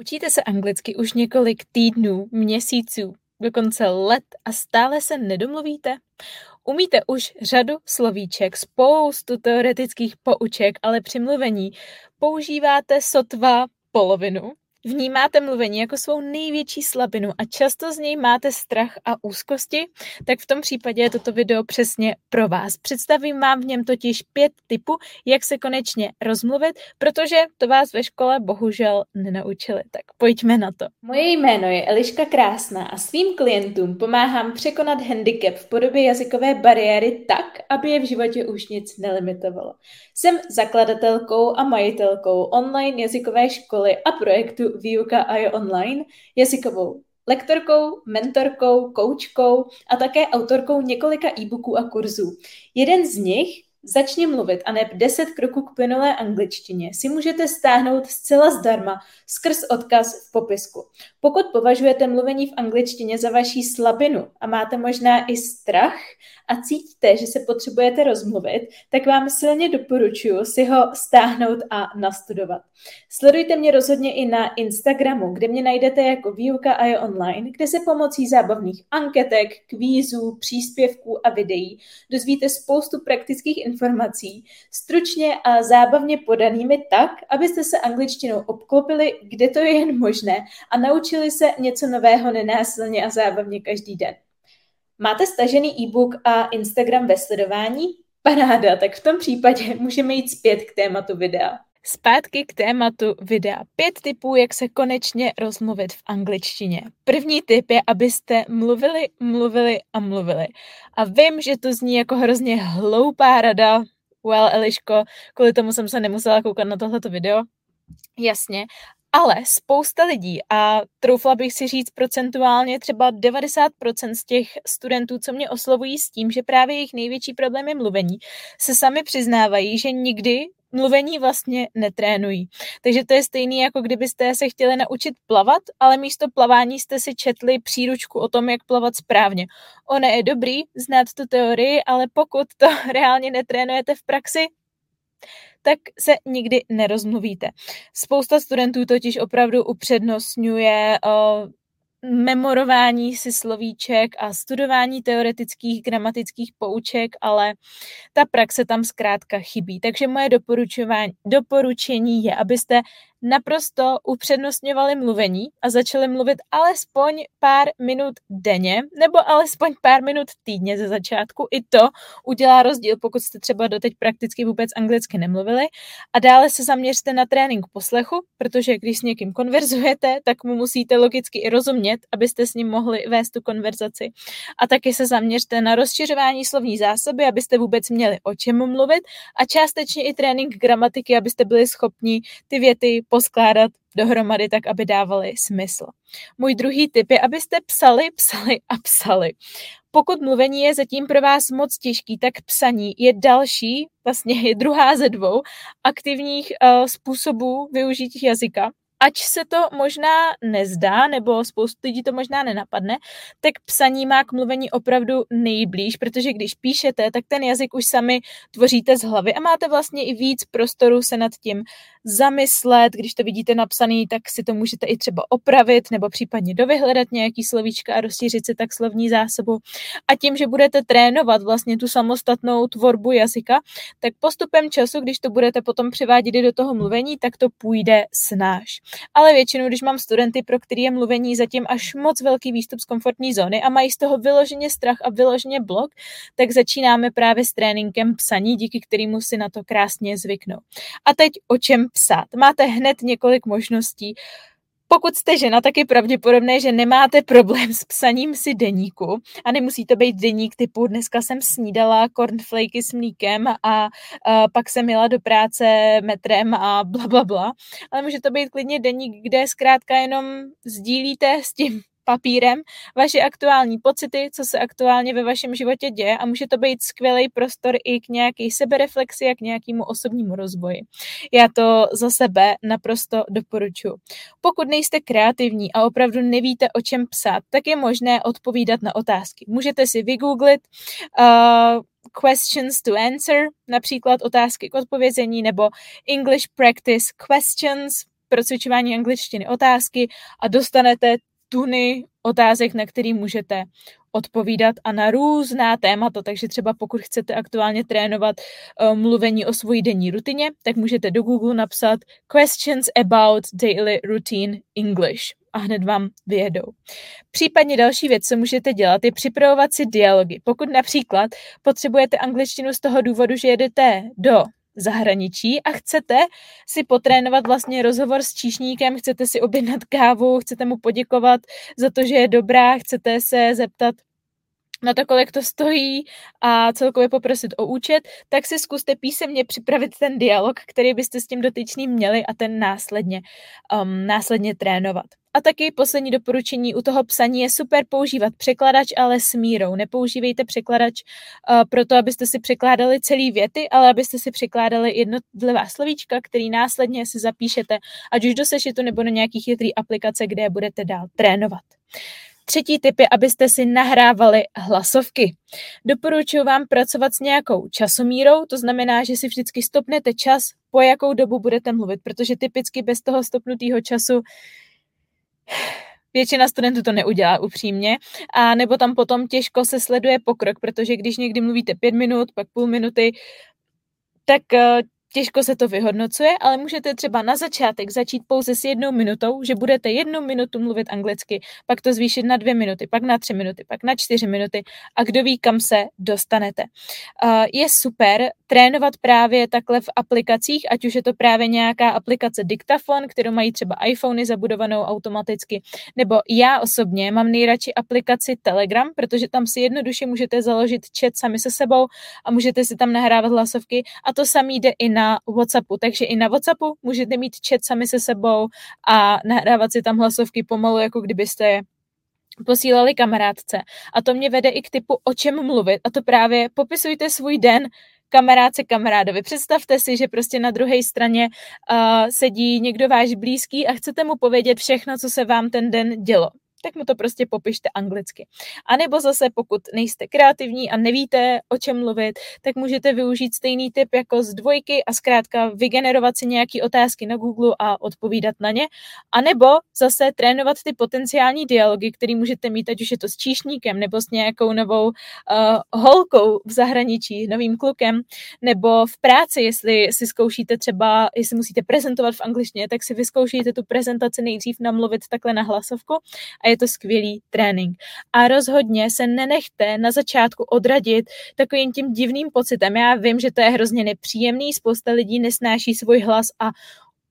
Učíte se anglicky už několik týdnů, měsíců, dokonce let a stále se nedomluvíte? Umíte už řadu slovíček, spoustu teoretických pouček, ale při mluvení používáte sotva polovinu? Vnímáte mluvení jako svou největší slabinu a často z něj máte strach a úzkosti, tak v tom případě je toto video přesně pro vás. Představím vám v něm totiž pět typů, jak se konečně rozmluvit, protože to vás ve škole bohužel nenaučili. Tak pojďme na to. Moje jméno je Eliška Krásná a svým klientům pomáhám překonat handicap v podobě jazykové bariéry tak, aby je v životě už nic nelimitovalo. Jsem zakladatelkou a majitelkou online jazykové školy a projektu Výuka a je online jazykovou lektorkou, mentorkou, koučkou a také autorkou několika e-booků a kurzů. Jeden z nich Začni mluvit a neb 10 kroků k plynulé angličtině si můžete stáhnout zcela zdarma skrz odkaz v popisku. Pokud považujete mluvení v angličtině za vaší slabinu a máte možná i strach a cítíte, že se potřebujete rozmluvit, tak vám silně doporučuji si ho stáhnout a nastudovat. Sledujte mě rozhodně i na Instagramu, kde mě najdete jako výuka a je online, kde se pomocí zábavných anketek, kvízů, příspěvků a videí dozvíte spoustu praktických informací, stručně a zábavně podanými tak, abyste se angličtinou obklopili, kde to je jen možné a naučili se něco nového nenásilně a zábavně každý den. Máte stažený e-book a Instagram ve sledování? Paráda, tak v tom případě můžeme jít zpět k tématu videa. Zpátky k tématu videa. Pět typů, jak se konečně rozmluvit v angličtině. První tip je, abyste mluvili, mluvili a mluvili. A vím, že to zní jako hrozně hloupá rada. Well, Eliško, kvůli tomu jsem se nemusela koukat na tohleto video. Jasně, ale spousta lidí, a troufla bych si říct procentuálně třeba 90% z těch studentů, co mě oslovují s tím, že právě jejich největší problém je mluvení, se sami přiznávají, že nikdy mluvení vlastně netrénují. Takže to je stejný, jako kdybyste se chtěli naučit plavat, ale místo plavání jste si četli příručku o tom, jak plavat správně. Ono je dobrý znát tu teorii, ale pokud to reálně netrénujete v praxi, tak se nikdy nerozmluvíte. Spousta studentů totiž opravdu upřednostňuje memorování si slovíček a studování teoretických gramatických pouček, ale ta praxe tam zkrátka chybí. Takže moje doporučení je, abyste naprosto upřednostňovali mluvení a začali mluvit alespoň pár minut denně nebo alespoň pár minut týdně ze začátku. I to udělá rozdíl, pokud jste třeba doteď prakticky vůbec anglicky nemluvili. A dále se zaměřte na trénink poslechu, protože když s někým konverzujete, tak mu musíte logicky i rozumět, abyste s ním mohli vést tu konverzaci. A taky se zaměřte na rozšiřování slovní zásoby, abyste vůbec měli o čem mluvit a částečně i trénink gramatiky, abyste byli schopni ty věty poskládat dohromady tak, aby dávaly smysl. Můj druhý tip je, abyste psali, psali a psali. Pokud mluvení je zatím pro vás moc těžký, tak psaní je další, vlastně je druhá ze dvou aktivních uh, způsobů využití jazyka ač se to možná nezdá, nebo spoustu lidí to možná nenapadne, tak psaní má k mluvení opravdu nejblíž, protože když píšete, tak ten jazyk už sami tvoříte z hlavy a máte vlastně i víc prostoru se nad tím zamyslet. Když to vidíte napsaný, tak si to můžete i třeba opravit nebo případně dovyhledat nějaký slovíčka a rozšířit si tak slovní zásobu. A tím, že budete trénovat vlastně tu samostatnou tvorbu jazyka, tak postupem času, když to budete potom přivádět do toho mluvení, tak to půjde snáš ale většinou, když mám studenty, pro který je mluvení zatím až moc velký výstup z komfortní zóny a mají z toho vyloženě strach a vyloženě blok, tak začínáme právě s tréninkem psaní, díky kterému si na to krásně zvyknou. A teď o čem psát? Máte hned několik možností. Pokud jste žena, tak je pravděpodobné, že nemáte problém s psaním si deníku a nemusí to být deník typu dneska jsem snídala cornflakey s mlíkem a, a pak jsem jela do práce metrem a bla, bla, bla. Ale může to být klidně deník, kde zkrátka jenom sdílíte s tím papírem vaše aktuální pocity, co se aktuálně ve vašem životě děje a může to být skvělý prostor i k nějaké sebereflexi a k nějakému osobnímu rozvoji. Já to za sebe naprosto doporučuji. Pokud nejste kreativní a opravdu nevíte, o čem psát, tak je možné odpovídat na otázky. Můžete si vygooglit uh, questions to answer, například otázky k odpovězení, nebo English practice questions, pro cvičování angličtiny otázky a dostanete tuny otázek, na který můžete odpovídat a na různá témata, takže třeba pokud chcete aktuálně trénovat uh, mluvení o svojí denní rutině, tak můžete do Google napsat questions about daily routine English a hned vám vyjedou. Případně další věc, co můžete dělat, je připravovat si dialogy. Pokud například potřebujete angličtinu z toho důvodu, že jedete do zahraničí a chcete si potrénovat vlastně rozhovor s číšníkem, chcete si objednat kávu, chcete mu poděkovat za to, že je dobrá, chcete se zeptat na to, kolik to stojí a celkově poprosit o účet, tak si zkuste písemně připravit ten dialog, který byste s tím dotyčným měli a ten následně, um, následně trénovat. A taky poslední doporučení u toho psaní je super používat překladač, ale s mírou. Nepoužívejte překladač uh, proto, abyste si překládali celý věty, ale abyste si překládali jednotlivá slovíčka, který následně si zapíšete, ať už do sešitu nebo do nějakých chytrý aplikace, kde je budete dál trénovat. Třetí tip je, abyste si nahrávali hlasovky. Doporučuji vám pracovat s nějakou časomírou, to znamená, že si vždycky stopnete čas, po jakou dobu budete mluvit, protože typicky bez toho stopnutého času Většina studentů to neudělá upřímně, a nebo tam potom těžko se sleduje pokrok, protože když někdy mluvíte pět minut, pak půl minuty, tak eh, Těžko se to vyhodnocuje, ale můžete třeba na začátek začít pouze s jednou minutou, že budete jednu minutu mluvit anglicky, pak to zvýšit na dvě minuty, pak na tři minuty, pak na čtyři minuty a kdo ví, kam se dostanete. Je super trénovat právě takhle v aplikacích, ať už je to právě nějaká aplikace Diktafon, kterou mají třeba iPhony zabudovanou automaticky, nebo já osobně mám nejradši aplikaci Telegram, protože tam si jednoduše můžete založit chat sami se sebou a můžete si tam nahrávat hlasovky a to samý jde i na WhatsAppu, takže i na WhatsAppu můžete mít chat sami se sebou a nahrávat si tam hlasovky pomalu, jako kdybyste je posílali kamarádce. A to mě vede i k typu, o čem mluvit. A to právě popisujte svůj den kamarádce kamarádovi. Představte si, že prostě na druhé straně uh, sedí někdo váš blízký a chcete mu povědět všechno, co se vám ten den dělo tak mu to prostě popište anglicky. A nebo zase, pokud nejste kreativní a nevíte, o čem mluvit, tak můžete využít stejný typ jako z dvojky a zkrátka vygenerovat si nějaké otázky na Google a odpovídat na ně. A nebo zase trénovat ty potenciální dialogy, které můžete mít, ať už je to s číšníkem, nebo s nějakou novou uh, holkou v zahraničí, novým klukem, nebo v práci, jestli si zkoušíte třeba, jestli musíte prezentovat v angličtině, tak si vyzkoušíte tu prezentaci nejdřív namluvit takhle na hlasovku a je to skvělý trénink. A rozhodně se nenechte na začátku odradit takovým tím divným pocitem. Já vím, že to je hrozně nepříjemný, spousta lidí nesnáší svůj hlas a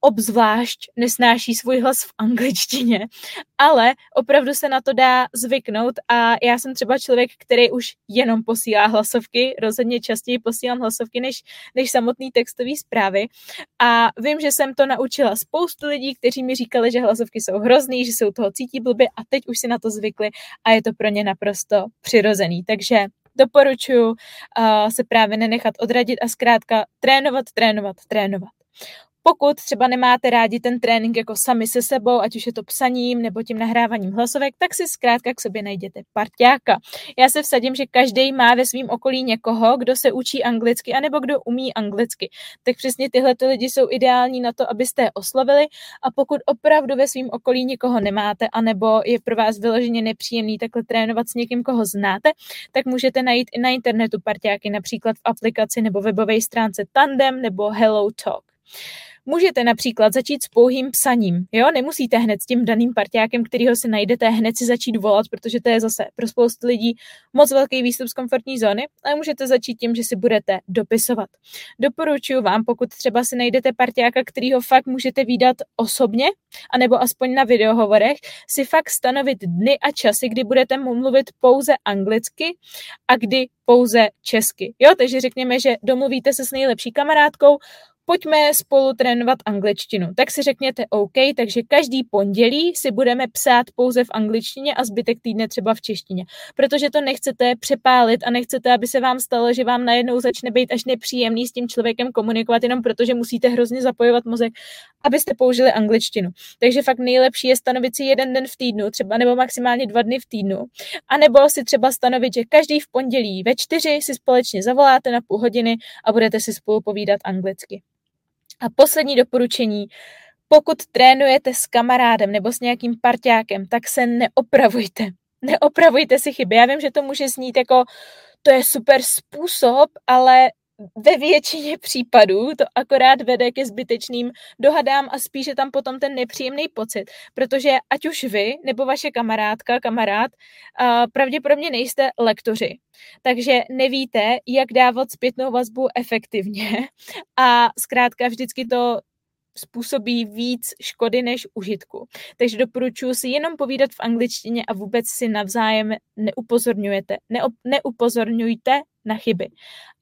obzvlášť nesnáší svůj hlas v angličtině, ale opravdu se na to dá zvyknout a já jsem třeba člověk, který už jenom posílá hlasovky, rozhodně častěji posílám hlasovky než, než samotný textový zprávy a vím, že jsem to naučila spoustu lidí, kteří mi říkali, že hlasovky jsou hrozný, že jsou toho cítí blbě a teď už si na to zvykli a je to pro ně naprosto přirozený, takže doporučuji uh, se právě nenechat odradit a zkrátka trénovat, trénovat, trénovat. Pokud třeba nemáte rádi ten trénink jako sami se sebou, ať už je to psaním nebo tím nahráváním hlasovek, tak si zkrátka k sobě najděte parťáka. Já se vsadím, že každý má ve svém okolí někoho, kdo se učí anglicky, anebo kdo umí anglicky. Tak přesně tyhle lidi jsou ideální na to, abyste je oslovili a pokud opravdu ve svém okolí někoho nemáte, anebo je pro vás vyloženě nepříjemný takhle trénovat s někým, koho znáte, tak můžete najít i na internetu parťáky, například v aplikaci nebo webové stránce Tandem nebo Hello Talk. Můžete například začít s pouhým psaním, jo, nemusíte hned s tím daným partiákem, kterýho si najdete, hned si začít volat, protože to je zase pro spoustu lidí moc velký výstup z komfortní zóny, ale můžete začít tím, že si budete dopisovat. Doporučuji vám, pokud třeba si najdete partiáka, kterýho fakt můžete výdat osobně, anebo aspoň na videohovorech, si fakt stanovit dny a časy, kdy budete mluvit pouze anglicky a kdy pouze česky. Jo, takže řekněme, že domluvíte se s nejlepší kamarádkou, pojďme spolu trénovat angličtinu. Tak si řekněte OK, takže každý pondělí si budeme psát pouze v angličtině a zbytek týdne třeba v češtině. Protože to nechcete přepálit a nechcete, aby se vám stalo, že vám najednou začne být až nepříjemný s tím člověkem komunikovat jenom protože musíte hrozně zapojovat mozek, abyste použili angličtinu. Takže fakt nejlepší je stanovit si jeden den v týdnu, třeba nebo maximálně dva dny v týdnu. A nebo si třeba stanovit, že každý v pondělí ve čtyři si společně zavoláte na půl hodiny a budete si spolu povídat anglicky. A poslední doporučení, Pokud trénujete s kamarádem nebo s nějakým parťákem, tak se neopravujte. Neopravujte si chyby. Já vím, že to může znít jako to je super způsob, ale ve většině případů to akorát vede ke zbytečným dohadám a spíše tam potom ten nepříjemný pocit, protože ať už vy nebo vaše kamarádka, kamarád, pravděpodobně nejste lektoři, takže nevíte, jak dávat zpětnou vazbu efektivně a zkrátka vždycky to způsobí víc škody než užitku. Takže doporučuji si jenom povídat v angličtině a vůbec si navzájem neupozorňujete, neop, neupozorňujte na chyby.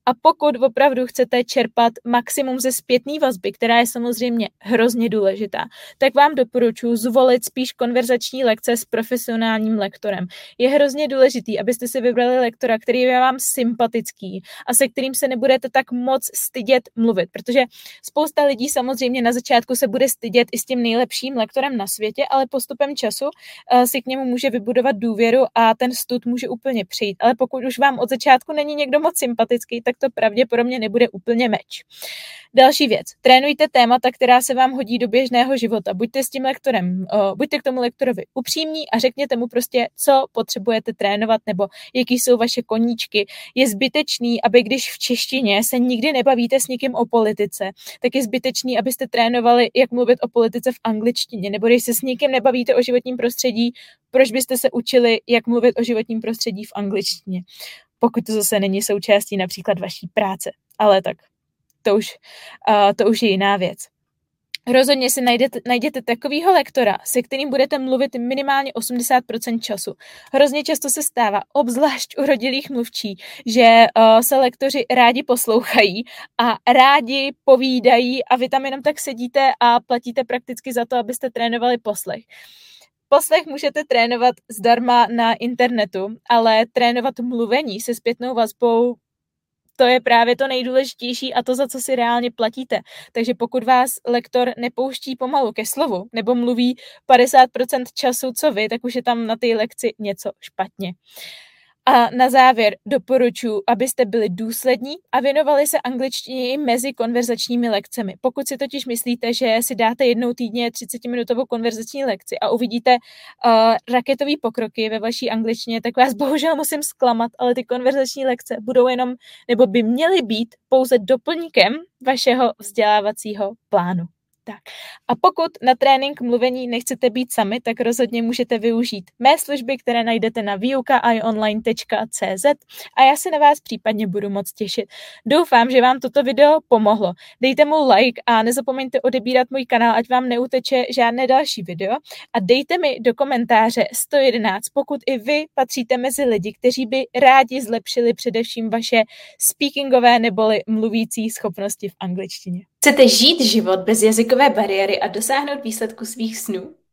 A pokud opravdu chcete čerpat maximum ze zpětné vazby, která je samozřejmě hrozně důležitá, tak vám doporučuji zvolit spíš konverzační lekce s profesionálním lektorem. Je hrozně důležitý, abyste si vybrali lektora, který je vám sympatický a se kterým se nebudete tak moc stydět mluvit, protože spousta lidí samozřejmě na začátku se bude stydět i s tím nejlepším lektorem na světě, ale postupem času uh, si k němu může vybudovat důvěru a ten stud může úplně přijít. Ale pokud už vám od začátku není někdo moc sympatický, tak to pravděpodobně nebude úplně meč. Další věc. Trénujte témata, která se vám hodí do běžného života. Buďte s tím lektorem, buďte k tomu lektorovi upřímní a řekněte mu prostě, co potřebujete trénovat nebo jaký jsou vaše koníčky. Je zbytečný, aby když v češtině se nikdy nebavíte s někým o politice, tak je zbytečný, abyste trénovali, jak mluvit o politice v angličtině, nebo když se s někým nebavíte o životním prostředí, proč byste se učili, jak mluvit o životním prostředí v angličtině pokud to zase není součástí například vaší práce. Ale tak to už, uh, to už je jiná věc. Rozhodně si najdete, najděte takovýho lektora, se kterým budete mluvit minimálně 80% času. Hrozně často se stává, obzvlášť u rodilých mluvčí, že uh, se lektoři rádi poslouchají a rádi povídají a vy tam jenom tak sedíte a platíte prakticky za to, abyste trénovali poslech. Poslech můžete trénovat zdarma na internetu, ale trénovat mluvení se zpětnou vazbou to je právě to nejdůležitější a to, za co si reálně platíte. Takže pokud vás lektor nepouští pomalu ke slovu nebo mluví 50% času, co vy, tak už je tam na té lekci něco špatně. A na závěr doporučuji, abyste byli důslední a věnovali se angličtině i mezi konverzačními lekcemi. Pokud si totiž myslíte, že si dáte jednou týdně 30-minutovou konverzační lekci a uvidíte uh, raketový pokroky ve vaší angličtině, tak vás bohužel musím zklamat, ale ty konverzační lekce budou jenom, nebo by měly být pouze doplňkem vašeho vzdělávacího plánu. Tak. A pokud na trénink mluvení nechcete být sami, tak rozhodně můžete využít mé služby, které najdete na výukaionline.cz a já se na vás případně budu moc těšit. Doufám, že vám toto video pomohlo. Dejte mu like a nezapomeňte odebírat můj kanál, ať vám neuteče žádné další video a dejte mi do komentáře 111, pokud i vy patříte mezi lidi, kteří by rádi zlepšili především vaše speakingové neboli mluvící schopnosti v angličtině. Chcete žít život bez jazykové bariéry a dosáhnout výsledku svých snů?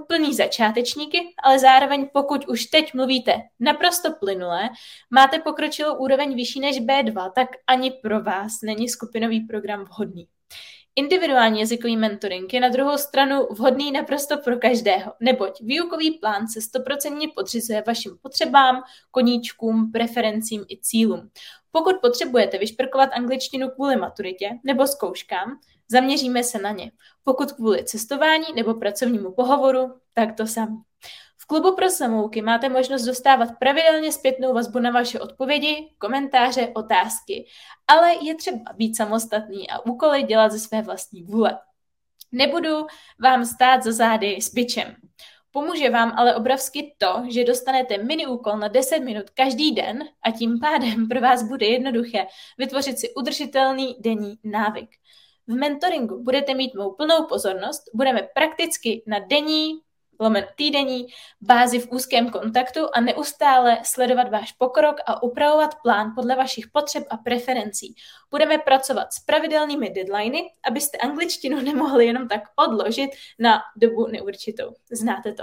úplný začátečníky, ale zároveň pokud už teď mluvíte naprosto plynule, máte pokročilou úroveň vyšší než B2, tak ani pro vás není skupinový program vhodný. Individuální jazykový mentoring je na druhou stranu vhodný naprosto pro každého, neboť výukový plán se stoprocentně podřizuje vašim potřebám, koníčkům, preferencím i cílům. Pokud potřebujete vyšprkovat angličtinu kvůli maturitě nebo zkouškám, Zaměříme se na ně. Pokud kvůli cestování nebo pracovnímu pohovoru, tak to sami. V klubu pro samouky máte možnost dostávat pravidelně zpětnou vazbu na vaše odpovědi, komentáře, otázky, ale je třeba být samostatný a úkoly dělat ze své vlastní vůle. Nebudu vám stát za zády s bičem. Pomůže vám ale obrovsky to, že dostanete mini úkol na 10 minut každý den a tím pádem pro vás bude jednoduché vytvořit si udržitelný denní návyk. V mentoringu budete mít mou plnou pozornost, budeme prakticky na denní, lomen týdenní bázi v úzkém kontaktu a neustále sledovat váš pokrok a upravovat plán podle vašich potřeb a preferencí. Budeme pracovat s pravidelnými deadliny, abyste angličtinu nemohli jenom tak odložit na dobu neurčitou. Znáte to